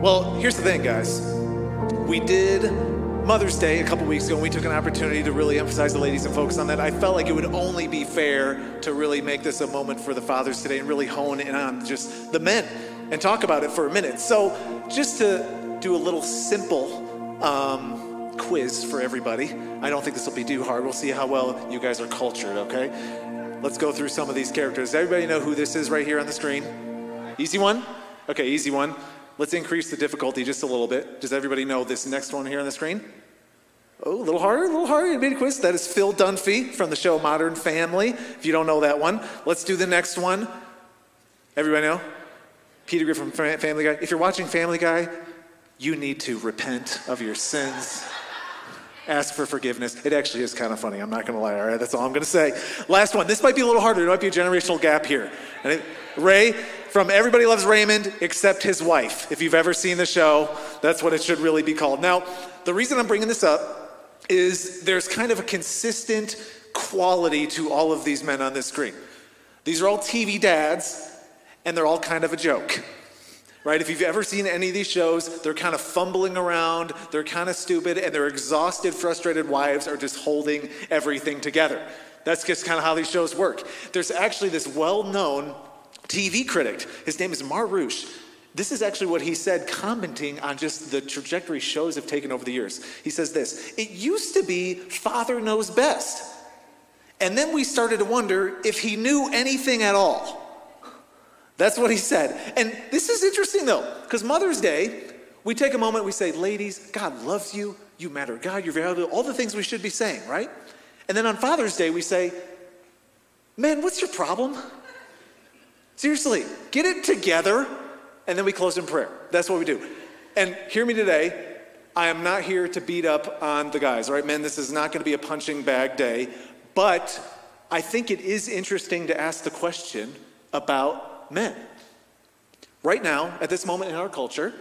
Well, here's the thing, guys. We did Mother's Day a couple weeks ago, and we took an opportunity to really emphasize the ladies and focus on that. I felt like it would only be fair to really make this a moment for the fathers today and really hone in on just the men and talk about it for a minute. So, just to do a little simple um, quiz for everybody. I don't think this will be too hard. We'll see how well you guys are cultured, okay? Let's go through some of these characters. Does everybody know who this is right here on the screen? Easy one? Okay, easy one. Let's increase the difficulty just a little bit. Does everybody know this next one here on the screen? Oh, a little harder, a little harder. You made a quiz. That is Phil Dunphy from the show Modern Family. If you don't know that one, let's do the next one. Everybody know? Peter Griffin from Family Guy. If you're watching Family Guy, you need to repent of your sins. Ask for forgiveness. It actually is kind of funny. I'm not going to lie. All right, that's all I'm going to say. Last one. This might be a little harder. There might be a generational gap here. Ray from Everybody Loves Raymond except his wife. If you've ever seen the show, that's what it should really be called. Now, the reason I'm bringing this up is there's kind of a consistent quality to all of these men on this screen. These are all TV dads, and they're all kind of a joke right? If you've ever seen any of these shows, they're kind of fumbling around, they're kind of stupid, and their exhausted, frustrated wives are just holding everything together. That's just kind of how these shows work. There's actually this well known TV critic. His name is Marush. This is actually what he said, commenting on just the trajectory shows have taken over the years. He says this It used to be Father Knows Best. And then we started to wonder if he knew anything at all. That's what he said. And this is interesting though, because Mother's Day, we take a moment, we say, ladies, God loves you, you matter God, you're valuable, all the things we should be saying, right? And then on Father's Day, we say, man, what's your problem? Seriously, get it together, and then we close in prayer. That's what we do. And hear me today, I am not here to beat up on the guys, all right, men? This is not going to be a punching bag day, but I think it is interesting to ask the question about men. Right now, at this moment in our culture,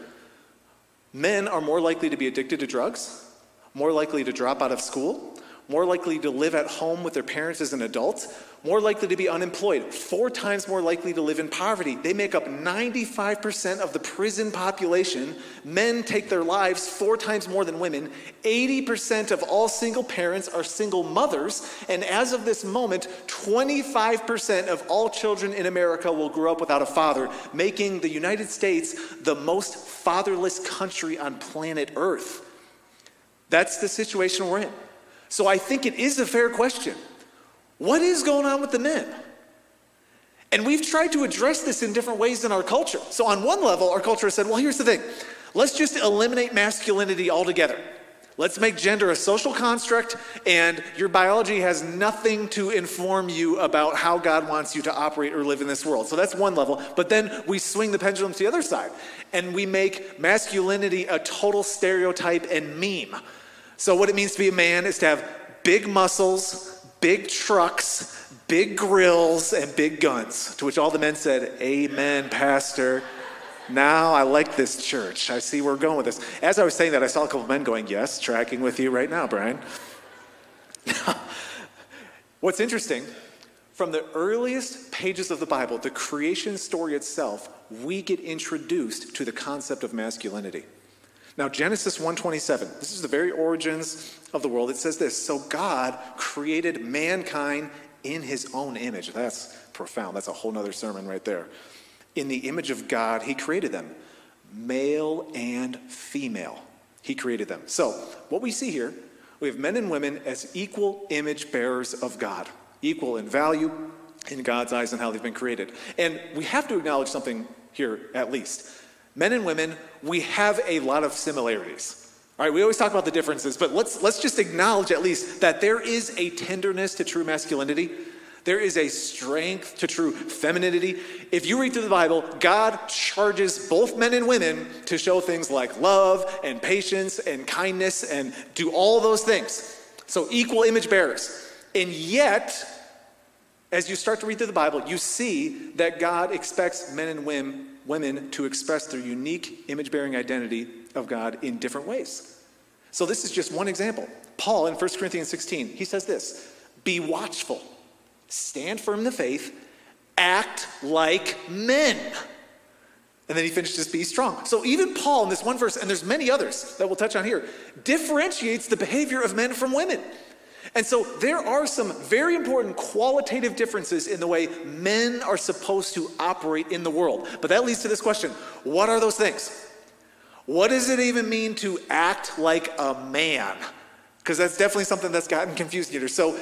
men are more likely to be addicted to drugs, more likely to drop out of school, more likely to live at home with their parents as an adult, more likely to be unemployed, four times more likely to live in poverty. They make up 95% of the prison population. Men take their lives four times more than women. 80% of all single parents are single mothers. And as of this moment, 25% of all children in America will grow up without a father, making the United States the most fatherless country on planet Earth. That's the situation we're in. So I think it is a fair question. What is going on with the men? And we've tried to address this in different ways in our culture. So, on one level, our culture has said, well, here's the thing let's just eliminate masculinity altogether. Let's make gender a social construct, and your biology has nothing to inform you about how God wants you to operate or live in this world. So that's one level. But then we swing the pendulum to the other side, and we make masculinity a total stereotype and meme. So, what it means to be a man is to have big muscles, big trucks, big grills, and big guns. To which all the men said, Amen, Pastor. Now I like this church. I see where we're going with this. As I was saying that, I saw a couple men going, Yes, tracking with you right now, Brian. What's interesting, from the earliest pages of the Bible, the creation story itself, we get introduced to the concept of masculinity. Now, Genesis 1:27, this is the very origins of the world. It says this, so God created mankind in his own image. That's profound. That's a whole nother sermon right there. In the image of God, he created them, male and female. He created them. So, what we see here, we have men and women as equal image bearers of God, equal in value in God's eyes and how they've been created. And we have to acknowledge something here, at least men and women, we have a lot of similarities. All right, we always talk about the differences, but let's, let's just acknowledge at least that there is a tenderness to true masculinity. There is a strength to true femininity. If you read through the Bible, God charges both men and women to show things like love and patience and kindness and do all those things. So, equal image bearers. And yet, as you start to read through the Bible, you see that God expects men and women women to express their unique image bearing identity of God in different ways. So, this is just one example. Paul in 1 Corinthians 16, he says this Be watchful, stand firm in the faith, act like men. And then he finishes, be strong. So even Paul in this one verse, and there's many others that we'll touch on here, differentiates the behavior of men from women. And so there are some very important qualitative differences in the way men are supposed to operate in the world. But that leads to this question what are those things? What does it even mean to act like a man? Because that's definitely something that's gotten confused here. So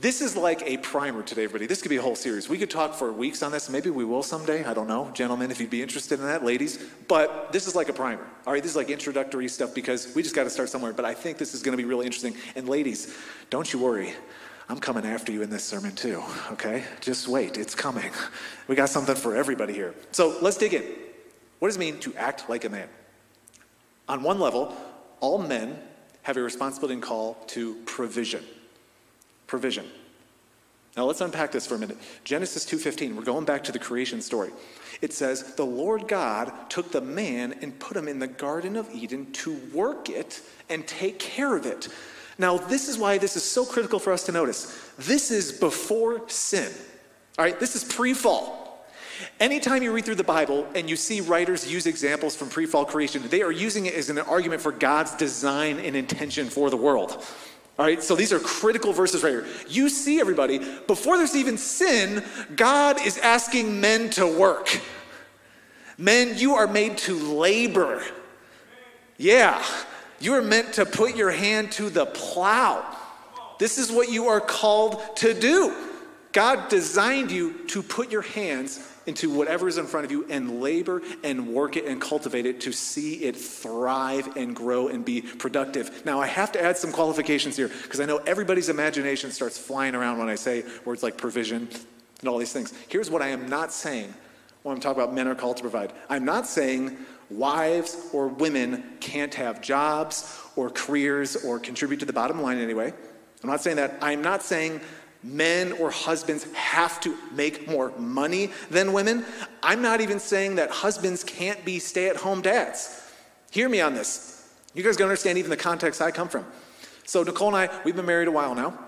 this is like a primer today, everybody. This could be a whole series. We could talk for weeks on this. Maybe we will someday. I don't know. Gentlemen, if you'd be interested in that, ladies. But this is like a primer. All right, this is like introductory stuff because we just got to start somewhere. But I think this is going to be really interesting. And ladies, don't you worry. I'm coming after you in this sermon too, okay? Just wait, it's coming. We got something for everybody here. So let's dig in. What does it mean to act like a man? On one level, all men have a responsibility and call to provision provision. Now let's unpack this for a minute. Genesis 2:15, we're going back to the creation story. It says, "The Lord God took the man and put him in the garden of Eden to work it and take care of it." Now, this is why this is so critical for us to notice. This is before sin. All right, this is pre-fall. Anytime you read through the Bible and you see writers use examples from pre fall creation, they are using it as an argument for God's design and intention for the world. All right, so these are critical verses right here. You see, everybody, before there's even sin, God is asking men to work. Men, you are made to labor. Yeah, you are meant to put your hand to the plow. This is what you are called to do. God designed you to put your hands into whatever is in front of you and labor and work it and cultivate it to see it thrive and grow and be productive. Now, I have to add some qualifications here because I know everybody's imagination starts flying around when I say words like provision and all these things. Here's what I am not saying when I'm talking about men are called to provide. I'm not saying wives or women can't have jobs or careers or contribute to the bottom line anyway. I'm not saying that. I'm not saying men or husbands have to make more money than women. I'm not even saying that husbands can't be stay at home dads. Hear me on this. You guys gotta understand even the context I come from. So, Nicole and I, we've been married a while now.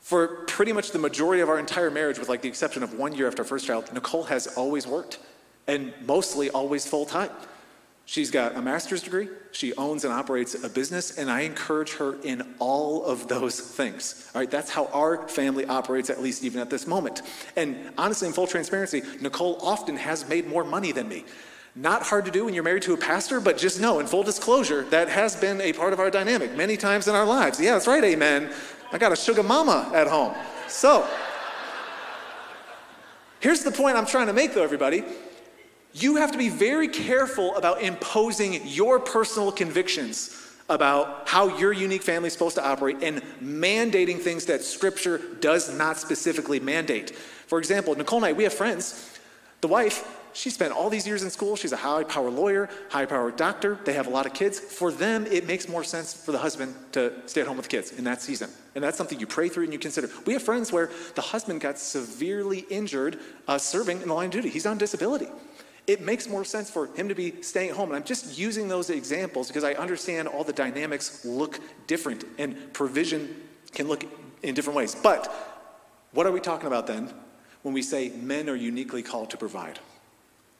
For pretty much the majority of our entire marriage, with like the exception of one year after our first child, Nicole has always worked and mostly always full time. She's got a master's degree. She owns and operates a business, and I encourage her in all of those things. All right, that's how our family operates, at least even at this moment. And honestly, in full transparency, Nicole often has made more money than me. Not hard to do when you're married to a pastor, but just know, in full disclosure, that has been a part of our dynamic many times in our lives. Yeah, that's right, amen. I got a sugar mama at home. So, here's the point I'm trying to make, though, everybody you have to be very careful about imposing your personal convictions about how your unique family is supposed to operate and mandating things that scripture does not specifically mandate. For example, Nicole and I, we have friends. The wife, she spent all these years in school. She's a high power lawyer, high power doctor. They have a lot of kids. For them, it makes more sense for the husband to stay at home with the kids in that season. And that's something you pray through and you consider. We have friends where the husband got severely injured uh, serving in the line of duty. He's on disability it makes more sense for him to be staying home. And I'm just using those examples because I understand all the dynamics look different and provision can look in different ways. But what are we talking about then when we say men are uniquely called to provide?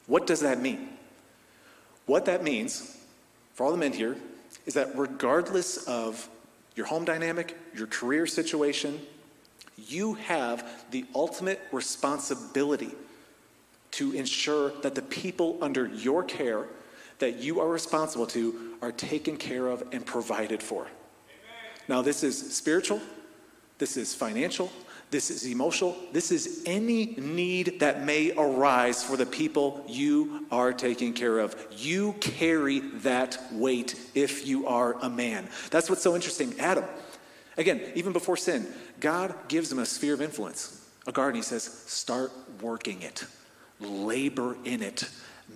What does that mean? What that means for all the men here is that regardless of your home dynamic, your career situation, you have the ultimate responsibility to ensure that the people under your care that you are responsible to are taken care of and provided for. Amen. Now, this is spiritual, this is financial, this is emotional, this is any need that may arise for the people you are taking care of. You carry that weight if you are a man. That's what's so interesting. Adam, again, even before sin, God gives him a sphere of influence, a garden. He says, start working it labor in it.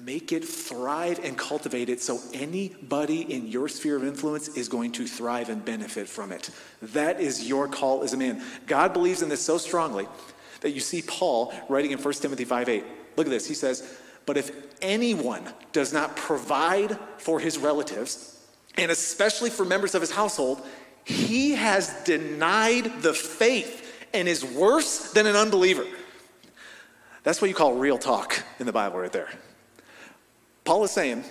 Make it thrive and cultivate it so anybody in your sphere of influence is going to thrive and benefit from it. That is your call as a man. God believes in this so strongly that you see Paul writing in 1 Timothy 5 8. Look at this. He says, But if anyone does not provide for his relatives, and especially for members of his household, he has denied the faith and is worse than an unbeliever. That's what you call real talk in the Bible, right there. Paul is saying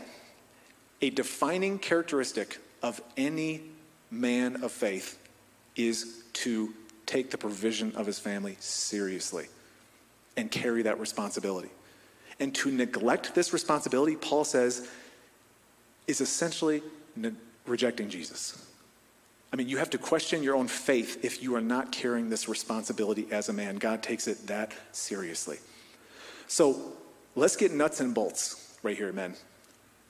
a defining characteristic of any man of faith is to take the provision of his family seriously and carry that responsibility. And to neglect this responsibility, Paul says, is essentially ne- rejecting Jesus. I mean, you have to question your own faith if you are not carrying this responsibility as a man. God takes it that seriously. So let's get nuts and bolts right here, men.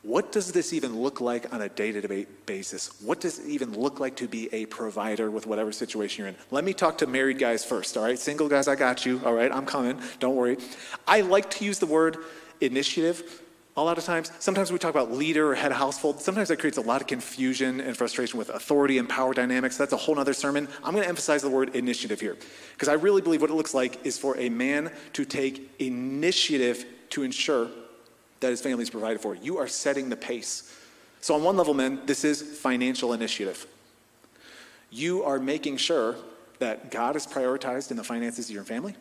What does this even look like on a day to day basis? What does it even look like to be a provider with whatever situation you're in? Let me talk to married guys first, all right? Single guys, I got you, all right? I'm coming, don't worry. I like to use the word initiative a lot of times. Sometimes we talk about leader or head of household. Sometimes that creates a lot of confusion and frustration with authority and power dynamics. That's a whole other sermon. I'm going to emphasize the word initiative here because I really believe what it looks like is for a man to take initiative to ensure that his family is provided for. You are setting the pace. So, on one level, men, this is financial initiative. You are making sure that God is prioritized in the finances of your family.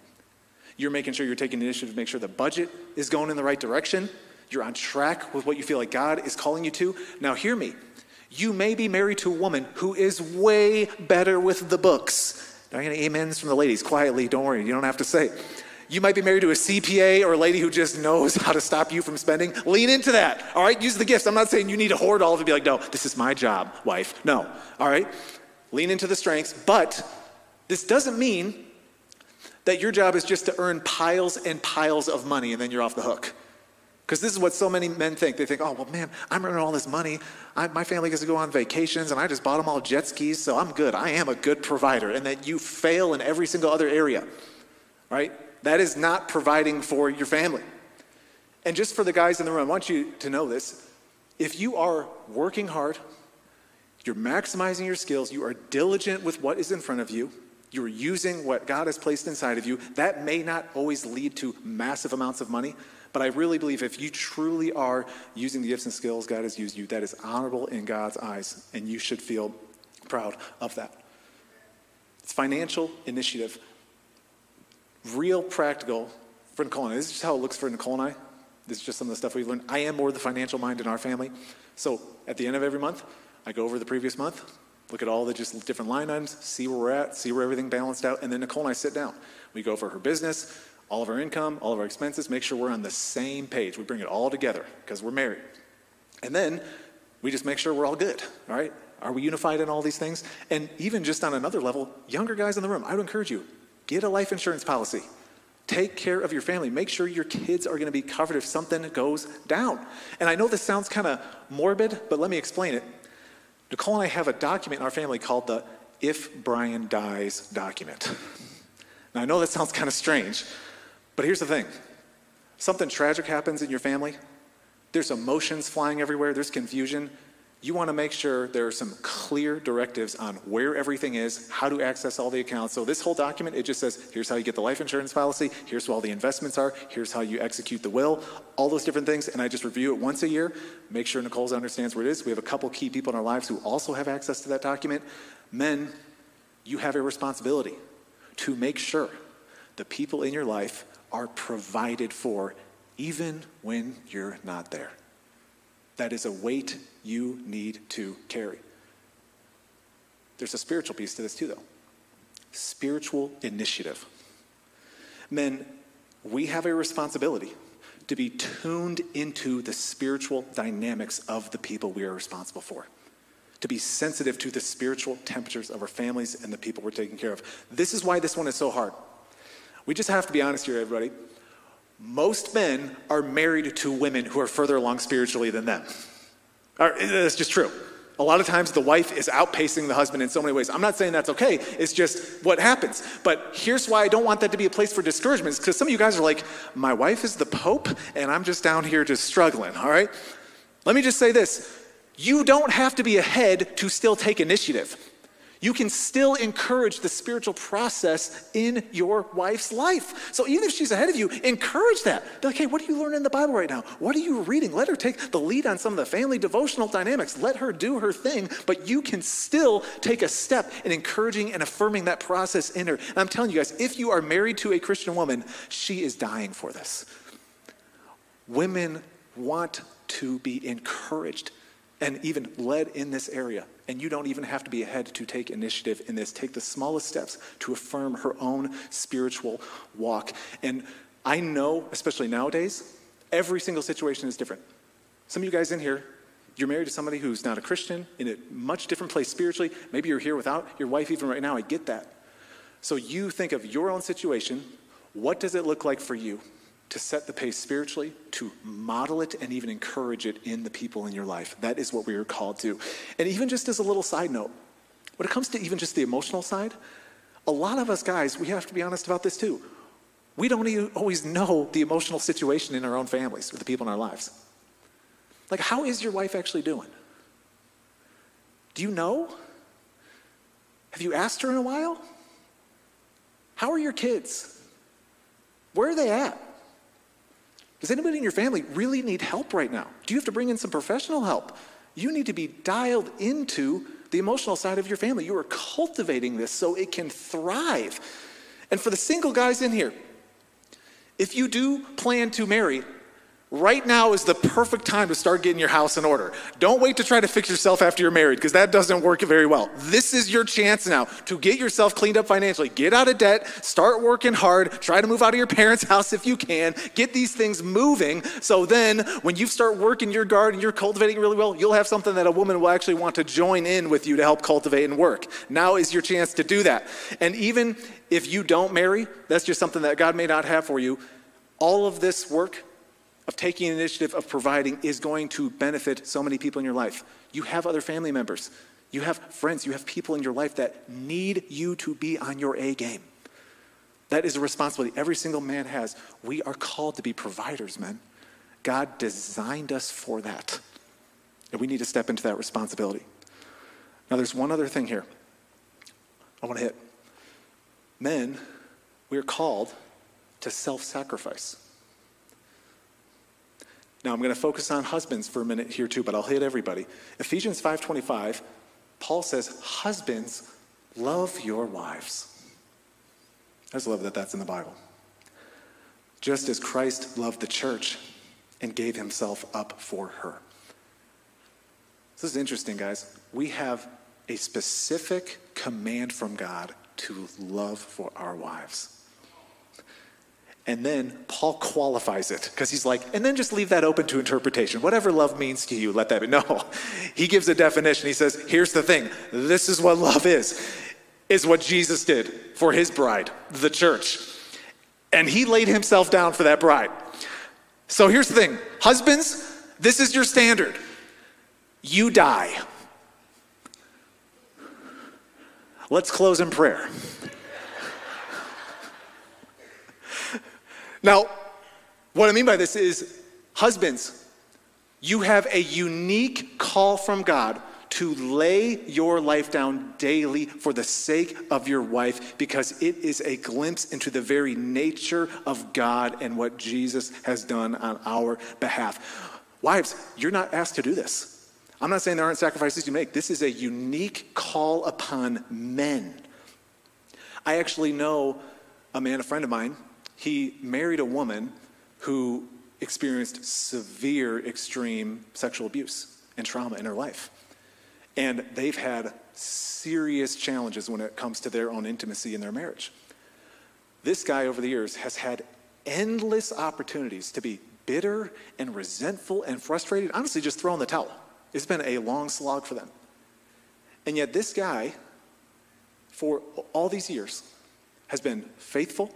You're making sure you're taking initiative to make sure the budget is going in the right direction. You're on track with what you feel like God is calling you to. Now, hear me. You may be married to a woman who is way better with the books. Now, I'm amens from the ladies quietly. Don't worry, you don't have to say. You might be married to a CPA or a lady who just knows how to stop you from spending. Lean into that, all right? Use the gifts. I'm not saying you need to hoard all of it be like, no, this is my job, wife. No, all right? Lean into the strengths, but this doesn't mean that your job is just to earn piles and piles of money and then you're off the hook. Because this is what so many men think. They think, oh, well, man, I'm earning all this money. I, my family gets to go on vacations, and I just bought them all jet skis, so I'm good. I am a good provider. And that you fail in every single other area, right? That is not providing for your family. And just for the guys in the room, I want you to know this. If you are working hard, you're maximizing your skills, you are diligent with what is in front of you, you're using what God has placed inside of you, that may not always lead to massive amounts of money. But I really believe if you truly are using the gifts and skills God has used you, that is honorable in God's eyes, and you should feel proud of that. It's financial initiative real practical for Nicole and I. This is just how it looks for Nicole and I. This is just some of the stuff we've learned. I am more the financial mind in our family. So at the end of every month, I go over the previous month, look at all the just different line items, see where we're at, see where everything balanced out, and then Nicole and I sit down. We go over her business, all of our income, all of our expenses, make sure we're on the same page. We bring it all together because we're married. And then we just make sure we're all good, all right? Are we unified in all these things? And even just on another level, younger guys in the room, I would encourage you, Get a life insurance policy. Take care of your family. Make sure your kids are going to be covered if something goes down. And I know this sounds kind of morbid, but let me explain it. Nicole and I have a document in our family called the If Brian Dies document. Now, I know that sounds kind of strange, but here's the thing something tragic happens in your family, there's emotions flying everywhere, there's confusion you want to make sure there are some clear directives on where everything is, how to access all the accounts. So this whole document, it just says, here's how you get the life insurance policy, here's where all the investments are, here's how you execute the will, all those different things. And I just review it once a year, make sure Nicole understands where it is. We have a couple key people in our lives who also have access to that document. Men, you have a responsibility to make sure the people in your life are provided for even when you're not there. That is a weight you need to carry. There's a spiritual piece to this too, though spiritual initiative. Men, we have a responsibility to be tuned into the spiritual dynamics of the people we are responsible for, to be sensitive to the spiritual temperatures of our families and the people we're taking care of. This is why this one is so hard. We just have to be honest here, everybody. Most men are married to women who are further along spiritually than them. Uh, that's just true. A lot of times the wife is outpacing the husband in so many ways. I'm not saying that's okay, it's just what happens. But here's why I don't want that to be a place for discouragement, because some of you guys are like, my wife is the Pope, and I'm just down here just struggling, all right? Let me just say this you don't have to be ahead to still take initiative you can still encourage the spiritual process in your wife's life. So even if she's ahead of you, encourage that. Be like, hey, what are you learning in the Bible right now? What are you reading? Let her take the lead on some of the family devotional dynamics. Let her do her thing, but you can still take a step in encouraging and affirming that process in her. And I'm telling you guys, if you are married to a Christian woman, she is dying for this. Women want to be encouraged and even led in this area. And you don't even have to be ahead to take initiative in this. Take the smallest steps to affirm her own spiritual walk. And I know, especially nowadays, every single situation is different. Some of you guys in here, you're married to somebody who's not a Christian, in a much different place spiritually. Maybe you're here without your wife even right now. I get that. So you think of your own situation. What does it look like for you? To set the pace spiritually, to model it, and even encourage it in the people in your life. That is what we are called to. And even just as a little side note, when it comes to even just the emotional side, a lot of us guys, we have to be honest about this too. We don't always know the emotional situation in our own families with the people in our lives. Like, how is your wife actually doing? Do you know? Have you asked her in a while? How are your kids? Where are they at? Does anybody in your family really need help right now? Do you have to bring in some professional help? You need to be dialed into the emotional side of your family. You are cultivating this so it can thrive. And for the single guys in here, if you do plan to marry, Right now is the perfect time to start getting your house in order. Don't wait to try to fix yourself after you're married because that doesn't work very well. This is your chance now to get yourself cleaned up financially. Get out of debt, start working hard, try to move out of your parents' house if you can. Get these things moving so then when you start working your garden, you're cultivating really well, you'll have something that a woman will actually want to join in with you to help cultivate and work. Now is your chance to do that. And even if you don't marry, that's just something that God may not have for you. All of this work of taking initiative of providing is going to benefit so many people in your life. You have other family members, you have friends, you have people in your life that need you to be on your A game. That is a responsibility every single man has. We are called to be providers, men. God designed us for that. And we need to step into that responsibility. Now, there's one other thing here I want to hit. Men, we are called to self sacrifice. Now I'm going to focus on husbands for a minute here too, but I'll hit everybody. Ephesians 5:25, Paul says, "Husbands, love your wives." I just love that that's in the Bible. Just as Christ loved the church and gave himself up for her. This is interesting, guys. We have a specific command from God to love for our wives. And then Paul qualifies it because he's like, and then just leave that open to interpretation. Whatever love means to you, let that be. No, he gives a definition. He says, here's the thing this is what love is, is what Jesus did for his bride, the church. And he laid himself down for that bride. So here's the thing husbands, this is your standard. You die. Let's close in prayer. Now, what I mean by this is, husbands, you have a unique call from God to lay your life down daily for the sake of your wife because it is a glimpse into the very nature of God and what Jesus has done on our behalf. Wives, you're not asked to do this. I'm not saying there aren't sacrifices you make. This is a unique call upon men. I actually know a man, a friend of mine, he married a woman who experienced severe, extreme sexual abuse and trauma in her life. And they've had serious challenges when it comes to their own intimacy in their marriage. This guy, over the years, has had endless opportunities to be bitter and resentful and frustrated, honestly, just throw in the towel. It's been a long slog for them. And yet, this guy, for all these years, has been faithful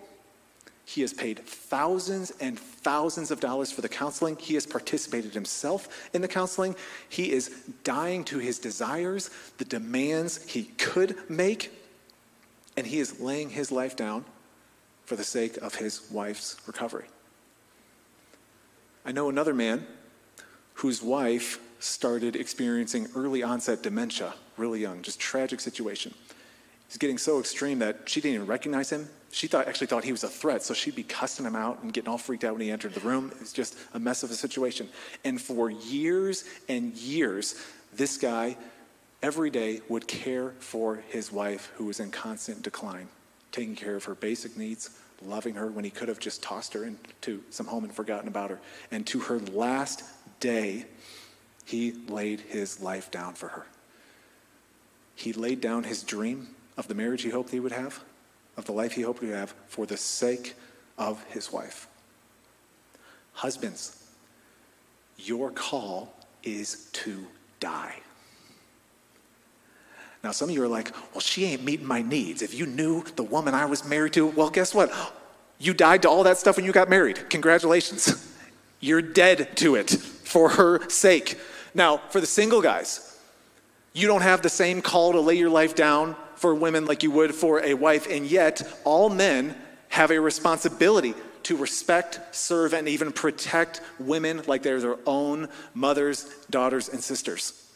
he has paid thousands and thousands of dollars for the counseling. He has participated himself in the counseling. He is dying to his desires, the demands he could make, and he is laying his life down for the sake of his wife's recovery. I know another man whose wife started experiencing early onset dementia really young, just tragic situation. He's getting so extreme that she didn't even recognize him she thought actually thought he was a threat, so she'd be cussing him out and getting all freaked out when he entered the room. It was just a mess of a situation. And for years and years, this guy every day would care for his wife who was in constant decline, taking care of her basic needs, loving her when he could have just tossed her into some home and forgotten about her. And to her last day he laid his life down for her. He laid down his dream of the marriage he hoped he would have, of the life he hoped he would have, for the sake of his wife. Husbands, your call is to die. Now, some of you are like, well, she ain't meeting my needs. If you knew the woman I was married to, well, guess what? You died to all that stuff when you got married. Congratulations. You're dead to it for her sake. Now, for the single guys, you don't have the same call to lay your life down for women like you would for a wife, and yet all men have a responsibility to respect, serve, and even protect women like they're their own mothers, daughters, and sisters.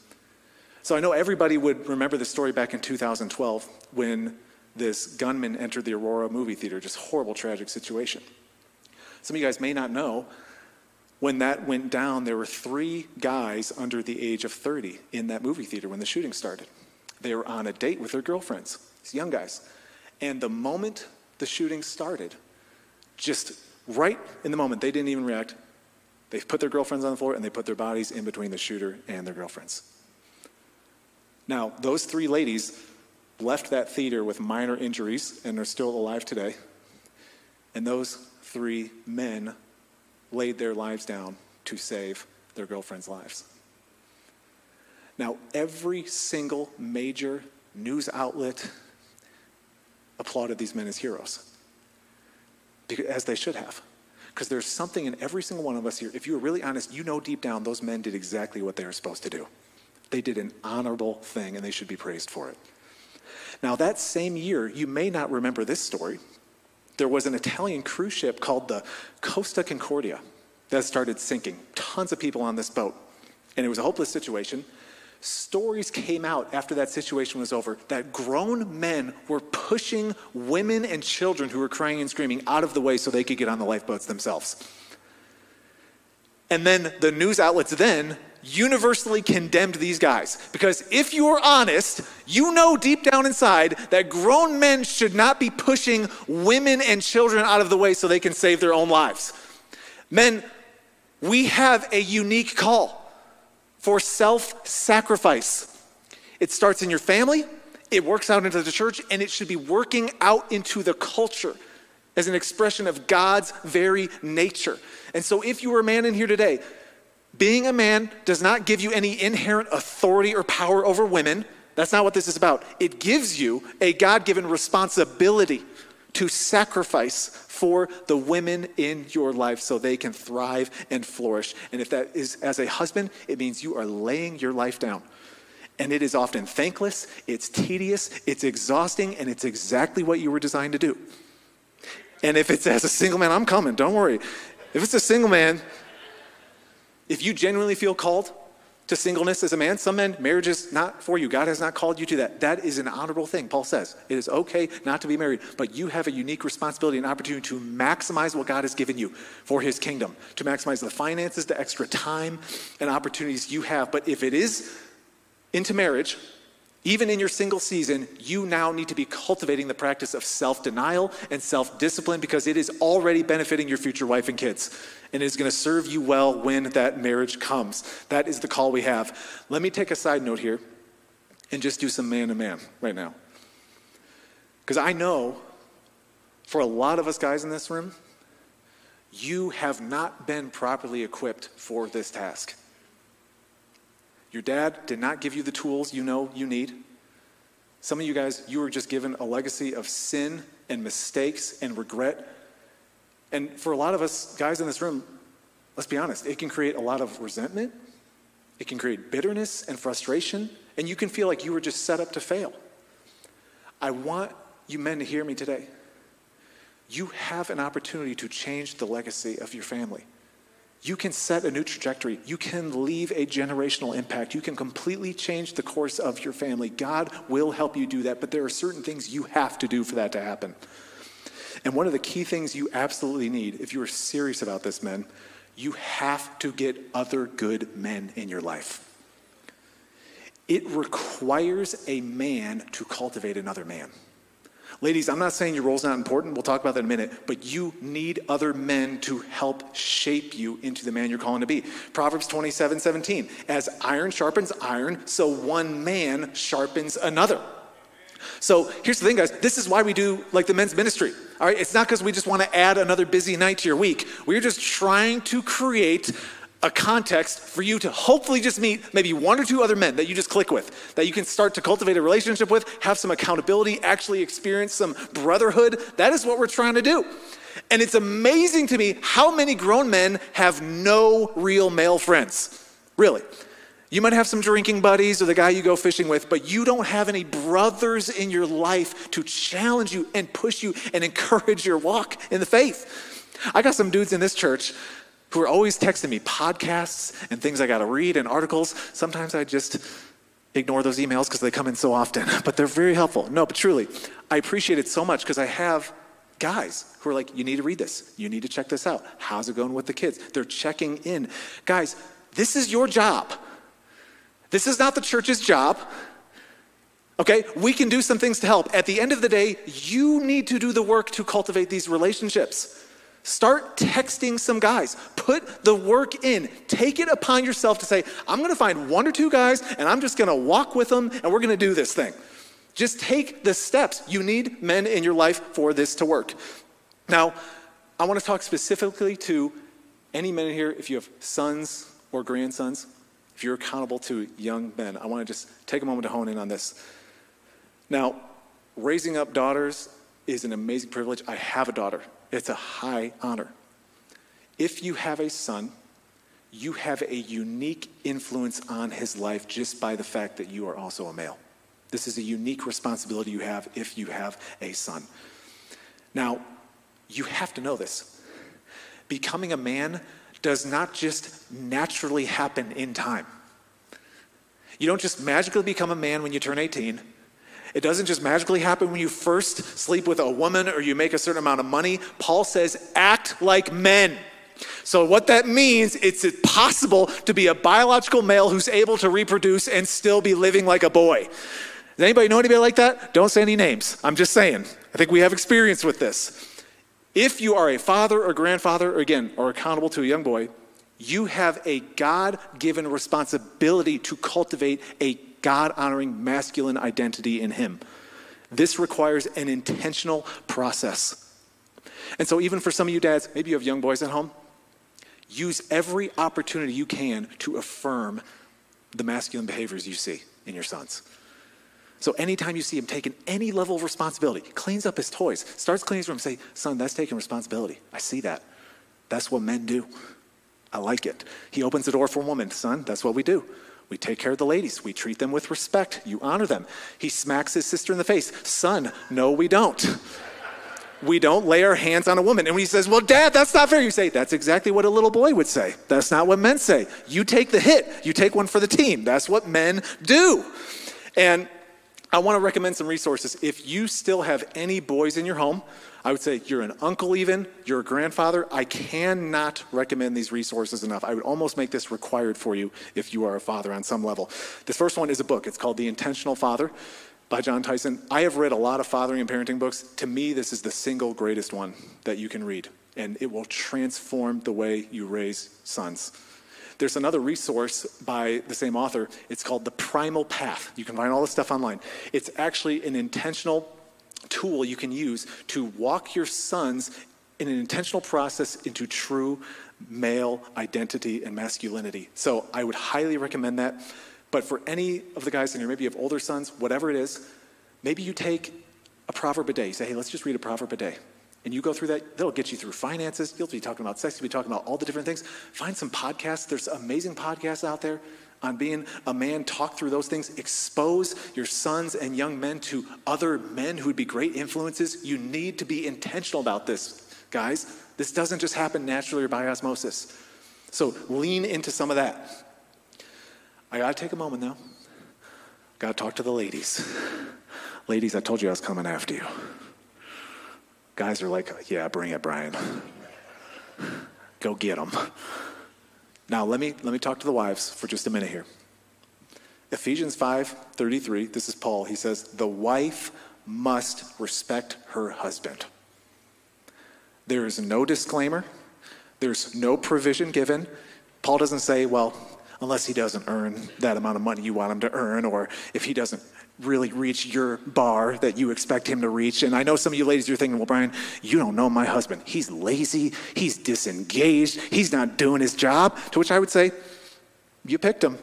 So I know everybody would remember the story back in 2012 when this gunman entered the Aurora movie theater, just horrible, tragic situation. Some of you guys may not know when that went down, there were three guys under the age of 30 in that movie theater when the shooting started. They were on a date with their girlfriends, these young guys. And the moment the shooting started, just right in the moment, they didn't even react. They put their girlfriends on the floor and they put their bodies in between the shooter and their girlfriends. Now, those three ladies left that theater with minor injuries and are still alive today. And those three men laid their lives down to save their girlfriends' lives. Now, every single major news outlet applauded these men as heroes, as they should have. Because there's something in every single one of us here. If you are really honest, you know deep down those men did exactly what they were supposed to do. They did an honorable thing and they should be praised for it. Now, that same year, you may not remember this story. There was an Italian cruise ship called the Costa Concordia that started sinking. Tons of people on this boat. And it was a hopeless situation. Stories came out after that situation was over that grown men were pushing women and children who were crying and screaming out of the way so they could get on the lifeboats themselves. And then the news outlets then universally condemned these guys. Because if you are honest, you know deep down inside that grown men should not be pushing women and children out of the way so they can save their own lives. Men, we have a unique call for self sacrifice. It starts in your family, it works out into the church, and it should be working out into the culture as an expression of God's very nature. And so, if you are a man in here today, being a man does not give you any inherent authority or power over women. That's not what this is about. It gives you a God given responsibility to sacrifice for the women in your life so they can thrive and flourish. And if that is as a husband, it means you are laying your life down. And it is often thankless, it's tedious, it's exhausting, and it's exactly what you were designed to do. And if it's as a single man, I'm coming, don't worry. If it's a single man, if you genuinely feel called to singleness as a man, some men, marriage is not for you. God has not called you to that. That is an honorable thing. Paul says it is okay not to be married, but you have a unique responsibility and opportunity to maximize what God has given you for his kingdom, to maximize the finances, the extra time and opportunities you have. But if it is into marriage, even in your single season, you now need to be cultivating the practice of self denial and self discipline because it is already benefiting your future wife and kids. And is going to serve you well when that marriage comes. That is the call we have. Let me take a side note here and just do some man to man right now. Because I know for a lot of us guys in this room, you have not been properly equipped for this task. Your dad did not give you the tools you know you need. Some of you guys, you were just given a legacy of sin and mistakes and regret. And for a lot of us guys in this room, let's be honest, it can create a lot of resentment. It can create bitterness and frustration, and you can feel like you were just set up to fail. I want you men to hear me today. You have an opportunity to change the legacy of your family. You can set a new trajectory. You can leave a generational impact. You can completely change the course of your family. God will help you do that, but there are certain things you have to do for that to happen. And one of the key things you absolutely need, if you are serious about this, men, you have to get other good men in your life. It requires a man to cultivate another man. Ladies, I'm not saying your role's not important. We'll talk about that in a minute. But you need other men to help shape you into the man you're calling to be. Proverbs 27 17. As iron sharpens iron, so one man sharpens another. So here's the thing, guys. This is why we do like the men's ministry. All right. It's not because we just want to add another busy night to your week. We're just trying to create a context for you to hopefully just meet maybe one or two other men that you just click with, that you can start to cultivate a relationship with, have some accountability, actually experience some brotherhood. That is what we're trying to do. And it's amazing to me how many grown men have no real male friends. Really. You might have some drinking buddies or the guy you go fishing with, but you don't have any brothers in your life to challenge you and push you and encourage your walk in the faith. I got some dudes in this church who are always texting me podcasts and things I got to read and articles. Sometimes I just ignore those emails because they come in so often, but they're very helpful. No, but truly, I appreciate it so much because I have guys who are like, you need to read this. You need to check this out. How's it going with the kids? They're checking in. Guys, this is your job. This is not the church's job. Okay, we can do some things to help. At the end of the day, you need to do the work to cultivate these relationships. Start texting some guys. Put the work in. Take it upon yourself to say, I'm going to find one or two guys and I'm just going to walk with them and we're going to do this thing. Just take the steps. You need men in your life for this to work. Now, I want to talk specifically to any men here, if you have sons or grandsons, if you're accountable to young men, I want to just take a moment to hone in on this. Now, raising up daughters is an amazing privilege. I have a daughter. It's a high honor. If you have a son, you have a unique influence on his life just by the fact that you are also a male. This is a unique responsibility you have if you have a son. Now, you have to know this. Becoming a man does not just naturally happen in time. You don't just magically become a man when you turn 18 it doesn't just magically happen when you first sleep with a woman or you make a certain amount of money. Paul says, act like men. So, what that means, it's possible to be a biological male who's able to reproduce and still be living like a boy. Does anybody know anybody like that? Don't say any names. I'm just saying. I think we have experience with this. If you are a father or grandfather, or again, are accountable to a young boy, you have a God given responsibility to cultivate a God honoring masculine identity in Him. This requires an intentional process. And so, even for some of you dads, maybe you have young boys at home, use every opportunity you can to affirm the masculine behaviors you see in your sons. So, anytime you see him taking any level of responsibility, cleans up his toys, starts cleaning his room, say, Son, that's taking responsibility. I see that. That's what men do. I like it. He opens the door for a woman. Son, that's what we do. We take care of the ladies. We treat them with respect. You honor them. He smacks his sister in the face. Son, no, we don't. We don't lay our hands on a woman. And when he says, Well, dad, that's not fair, you say, That's exactly what a little boy would say. That's not what men say. You take the hit, you take one for the team. That's what men do. And I want to recommend some resources. If you still have any boys in your home, I would say you're an uncle, even, you're a grandfather. I cannot recommend these resources enough. I would almost make this required for you if you are a father on some level. This first one is a book. It's called The Intentional Father by Jon Tyson. I have read a lot of fathering and parenting books. To me, this is the single greatest one that you can read, and it will transform the way you raise sons. There's another resource by the same author. It's called The Primal Path. You can find all this stuff online. It's actually an intentional tool you can use to walk your sons in an intentional process into true male identity and masculinity. So I would highly recommend that. But for any of the guys in here, maybe you have older sons, whatever it is, maybe you take a proverb a day. You say, hey, let's just read a proverb a day. And you go through that, that'll get you through finances. You'll be talking about sex, you'll be talking about all the different things. Find some podcasts. There's amazing podcasts out there on being a man, talk through those things, expose your sons and young men to other men who would be great influences. You need to be intentional about this, guys. This doesn't just happen naturally or by osmosis. So lean into some of that. I gotta take a moment though. Gotta talk to the ladies. Ladies, I told you I was coming after you. Guys are like, yeah, bring it, Brian. Go get them. Now, let me, let me talk to the wives for just a minute here. Ephesians 5 33, this is Paul. He says, The wife must respect her husband. There is no disclaimer, there's no provision given. Paul doesn't say, well, unless he doesn't earn that amount of money you want him to earn, or if he doesn't really reach your bar that you expect him to reach. And I know some of you ladies are thinking, well, Brian, you don't know my husband. He's lazy, he's disengaged, he's not doing his job. To which I would say, you picked him.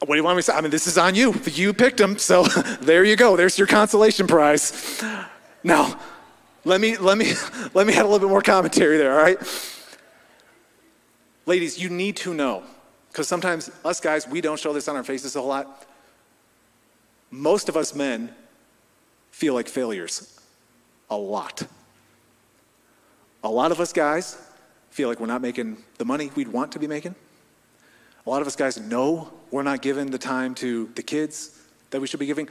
What do you want me to say? I mean, this is on you. You picked him, so there you go. There's your consolation prize. Now, let me let me let me add a little bit more commentary there, all right? Ladies, you need to know, because sometimes us guys, we don't show this on our faces a whole lot. Most of us men feel like failures a lot. A lot of us guys feel like we're not making the money we'd want to be making. A lot of us guys know we're not giving the time to the kids that we should be giving.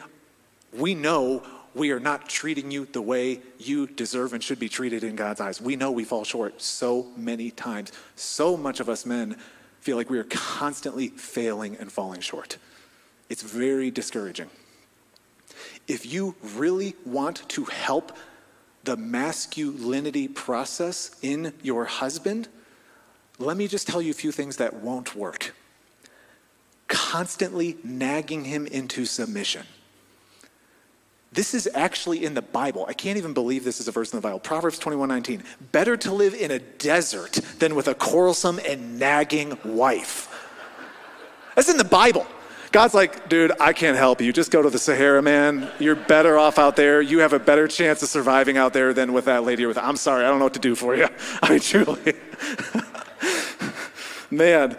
We know we are not treating you the way you deserve and should be treated in God's eyes. We know we fall short so many times. So much of us men feel like we are constantly failing and falling short. It's very discouraging. If you really want to help the masculinity process in your husband, let me just tell you a few things that won't work. Constantly nagging him into submission. This is actually in the Bible. I can't even believe this is a verse in the Bible. Proverbs 21:19. Better to live in a desert than with a quarrelsome and nagging wife. That's in the Bible. God's like, dude, I can't help you. Just go to the Sahara, man. You're better off out there. You have a better chance of surviving out there than with that lady. With I'm sorry, I don't know what to do for you. I mean, truly, man,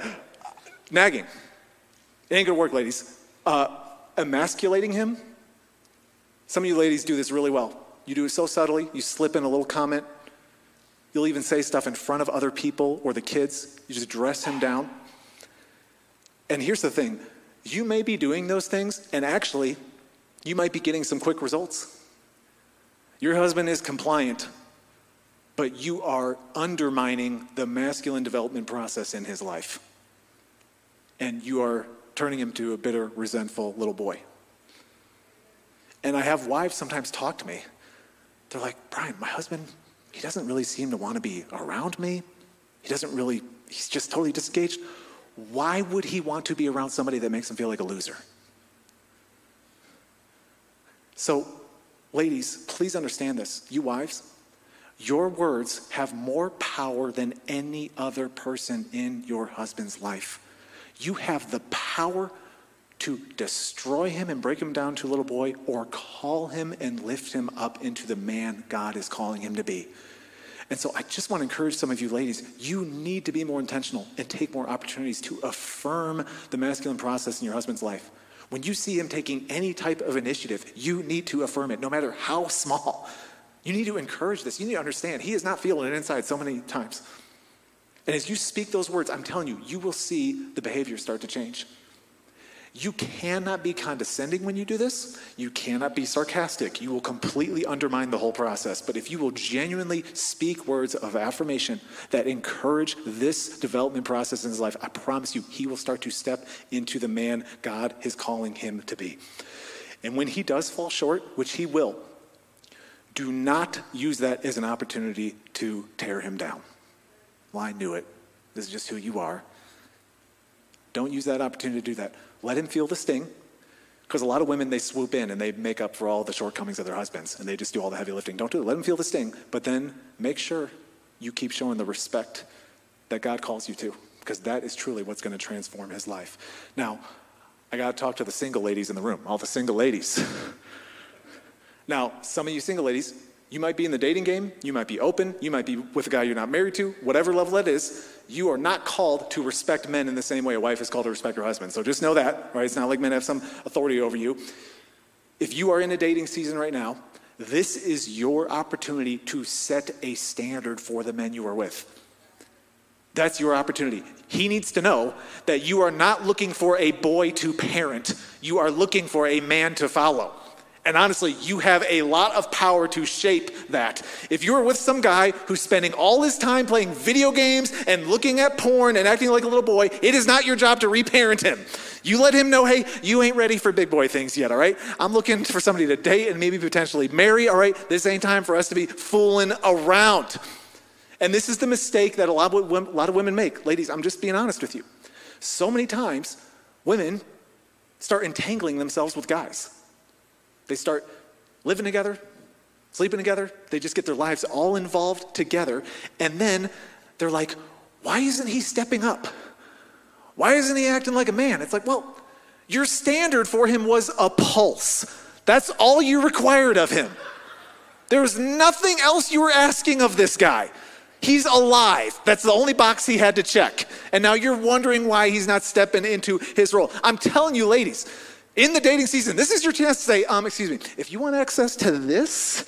nagging. It ain't gonna work, ladies. Uh, emasculating him some of you ladies do this really well. You do it so subtly, you slip in a little comment. You'll even say stuff in front of other people or the kids. You just dress him down. And here's the thing you may be doing those things, and actually, you might be getting some quick results. Your husband is compliant, but you are undermining the masculine development process in his life. And you are turning him to a bitter, resentful little boy. And I have wives sometimes talk to me. They're like, Brian, my husband, he doesn't really seem to want to be around me. He doesn't really, he's just totally disengaged. Why would he want to be around somebody that makes him feel like a loser? So, ladies, please understand this. You wives, your words have more power than any other person in your husband's life. You have the power to destroy him and break him down to a little boy or call him and lift him up into the man God is calling him to be. And so I just want to encourage some of you ladies, you need to be more intentional and take more opportunities to affirm the masculine process in your husband's life. When you see him taking any type of initiative, you need to affirm it, no matter how small. You need to encourage this. You need to understand he is not feeling it inside so many times. And as you speak those words, I'm telling you, you will see the behavior start to change. You cannot be condescending when you do this. You cannot be sarcastic. You will completely undermine the whole process. But if you will genuinely speak words of affirmation that encourage this development process in his life, I promise you, he will start to step into the man God is calling him to be. And when he does fall short, which he will, do not use that as an opportunity to tear him down. Well, I knew it. This is just who you are. Don't use that opportunity to do that. Let him feel the sting. Because a lot of women, they swoop in and they make up for all the shortcomings of their husbands and they just do all the heavy lifting. Don't do it. Let him feel the sting, but then make sure you keep showing the respect that God calls you to, because that is truly what's going to transform his life. Now, I got to talk to the single ladies in the room, all the single ladies. now, some of you single ladies, you might be in the dating game, you might be open, you might be with a guy you're not married to, whatever level that is you are not called to respect men in the same way a wife is called to respect her husband. So just know that, right? It's not like men have some authority over you. If you are in a dating season right now, this is your opportunity to set a standard for the men you are with. That's your opportunity. He needs to know that you are not looking for a boy to parent, you are looking for a man to follow. And honestly, you have a lot of power to shape that. If you're with some guy who's spending all his time playing video games and looking at porn and acting like a little boy, it is not your job to reparent him. You let him know, hey, you ain't ready for big boy things yet, all right? I'm looking for somebody to date and maybe potentially marry, all right? This ain't time for us to be fooling around. And this is the mistake that a lot of, women, a lot of women make. Ladies, I'm just being honest with you. So many times, women start entangling themselves with guys. They start living together, sleeping together. They just get their lives all involved together. And then they're like, why isn't he stepping up? Why isn't he acting like a man? It's like, well, your standard for him was a pulse. That's all you required of him. There was nothing else you were asking of this guy. He's alive. That's the only box he had to check. And now you're wondering why he's not stepping into his role. I'm telling you, ladies, in the dating season, this is your chance to say, um, excuse me, if you want access to this,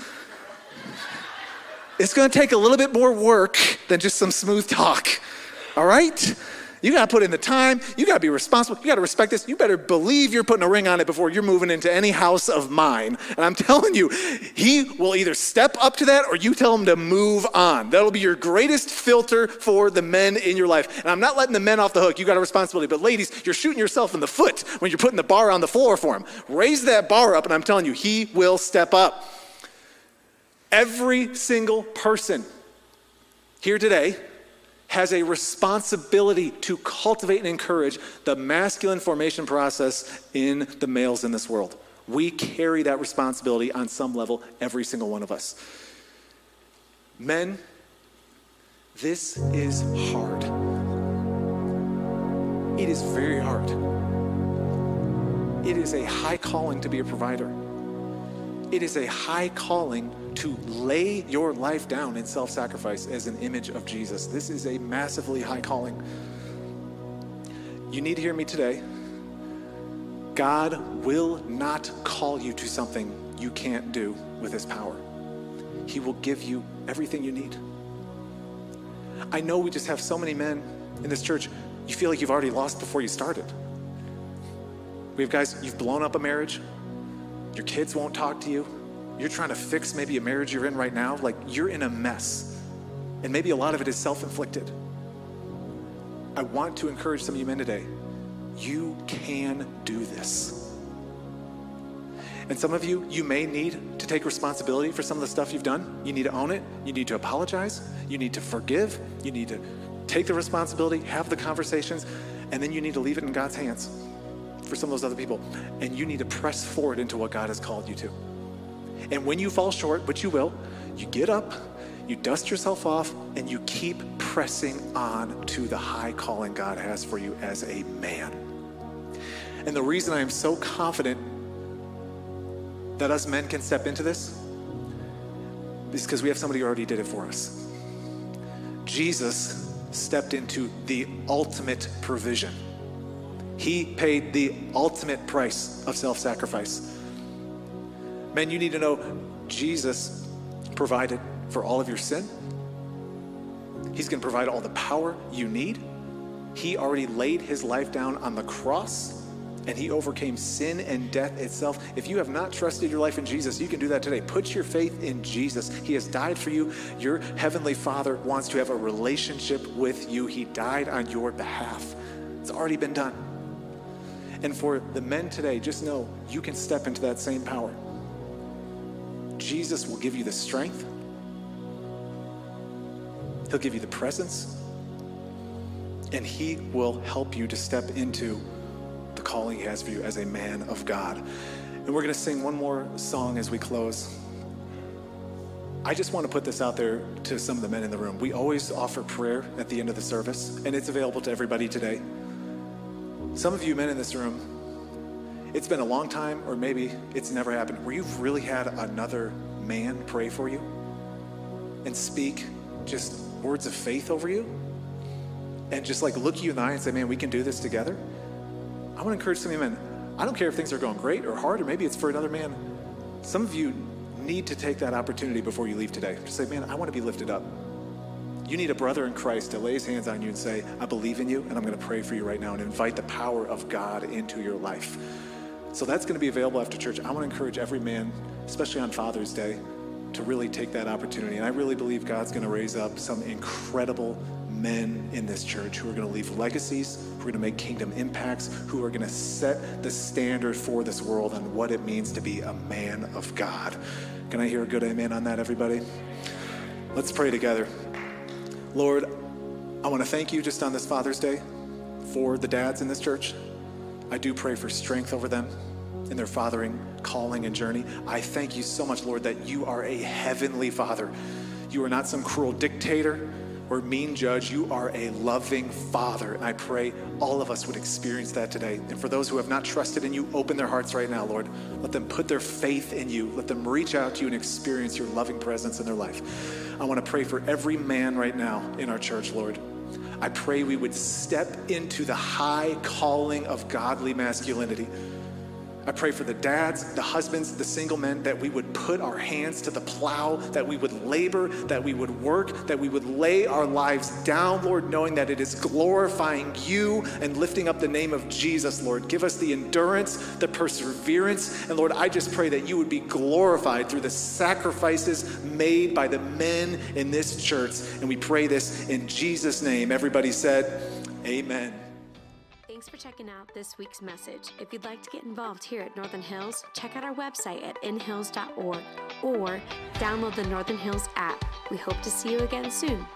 it's gonna take a little bit more work than just some smooth talk. All right? You got to put in the time. You got to be responsible. You got to respect this. You better believe you're putting a ring on it before you're moving into any house of mine. And I'm telling you, he will either step up to that or you tell him to move on. That'll be your greatest filter for the men in your life. And I'm not letting the men off the hook. You got a responsibility. But ladies, you're shooting yourself in the foot when you're putting the bar on the floor for him. Raise that bar up, and I'm telling you, he will step up. Every single person here today has a responsibility to cultivate and encourage the masculine formation process in the males in this world. We carry that responsibility on some level, every single one of us. Men, this is hard. It is very hard. It is a high calling to be a provider. It is a high calling to lay your life down in self sacrifice as an image of Jesus. This is a massively high calling. You need to hear me today. God will not call you to something you can't do with His power. He will give you everything you need. I know we just have so many men in this church, you feel like you've already lost before you started. We have guys, you've blown up a marriage, your kids won't talk to you, you're trying to fix maybe a marriage you're in right now, like you're in a mess. And maybe a lot of it is self inflicted. I want to encourage some of you men today you can do this. And some of you, you may need to take responsibility for some of the stuff you've done. You need to own it. You need to apologize. You need to forgive. You need to take the responsibility, have the conversations, and then you need to leave it in God's hands for some of those other people. And you need to press forward into what God has called you to. And when you fall short, which you will, you get up, you dust yourself off, and you keep pressing on to the high calling God has for you as a man. And the reason I am so confident that us men can step into this is because we have somebody who already did it for us. Jesus stepped into the ultimate provision. He paid the ultimate price of self sacrifice. Men, you need to know Jesus provided for all of your sin. He's going to provide all the power you need. He already laid his life down on the cross and he overcame sin and death itself. If you have not trusted your life in Jesus, you can do that today. Put your faith in Jesus. He has died for you. Your heavenly Father wants to have a relationship with you. He died on your behalf. It's already been done. And for the men today, just know you can step into that same power. Jesus will give you the strength, He'll give you the presence, and He will help you to step into the calling He has for you as a man of God. And we're going to sing one more song as we close. I just want to put this out there to some of the men in the room. We always offer prayer at the end of the service, and it's available to everybody today. Some of you men in this room, it's been a long time, or maybe it's never happened, where you've really had another man pray for you and speak just words of faith over you and just like look you in the eye and say, man, we can do this together. I want to encourage some of you men. I don't care if things are going great or hard, or maybe it's for another man. Some of you need to take that opportunity before you leave today. Just say, man, I want to be lifted up. You need a brother in Christ to lay his hands on you and say, I believe in you, and I'm going to pray for you right now and invite the power of God into your life. So that's going to be available after church. I want to encourage every man, especially on Father's Day, to really take that opportunity. And I really believe God's going to raise up some incredible men in this church who are going to leave legacies, who are going to make kingdom impacts, who are going to set the standard for this world on what it means to be a man of God. Can I hear a good amen on that, everybody? Let's pray together. Lord, I want to thank you just on this Father's Day for the dads in this church. I do pray for strength over them in their fathering calling and journey. I thank you so much, Lord, that you are a heavenly father. You are not some cruel dictator or mean judge. You are a loving father. And I pray all of us would experience that today. And for those who have not trusted in you, open their hearts right now, Lord. Let them put their faith in you. Let them reach out to you and experience your loving presence in their life. I want to pray for every man right now in our church, Lord. I pray we would step into the high calling of godly masculinity. I pray for the dads, the husbands, the single men, that we would put our hands to the plow, that we would labor, that we would work, that we would lay our lives down, Lord, knowing that it is glorifying you and lifting up the name of Jesus, Lord. Give us the endurance, the perseverance, and Lord, I just pray that you would be glorified through the sacrifices made by the men in this church. And we pray this in Jesus' name. Everybody said, Amen. Thanks for checking out this week's message. If you'd like to get involved here at Northern Hills, check out our website at inhills.org or download the Northern Hills app. We hope to see you again soon.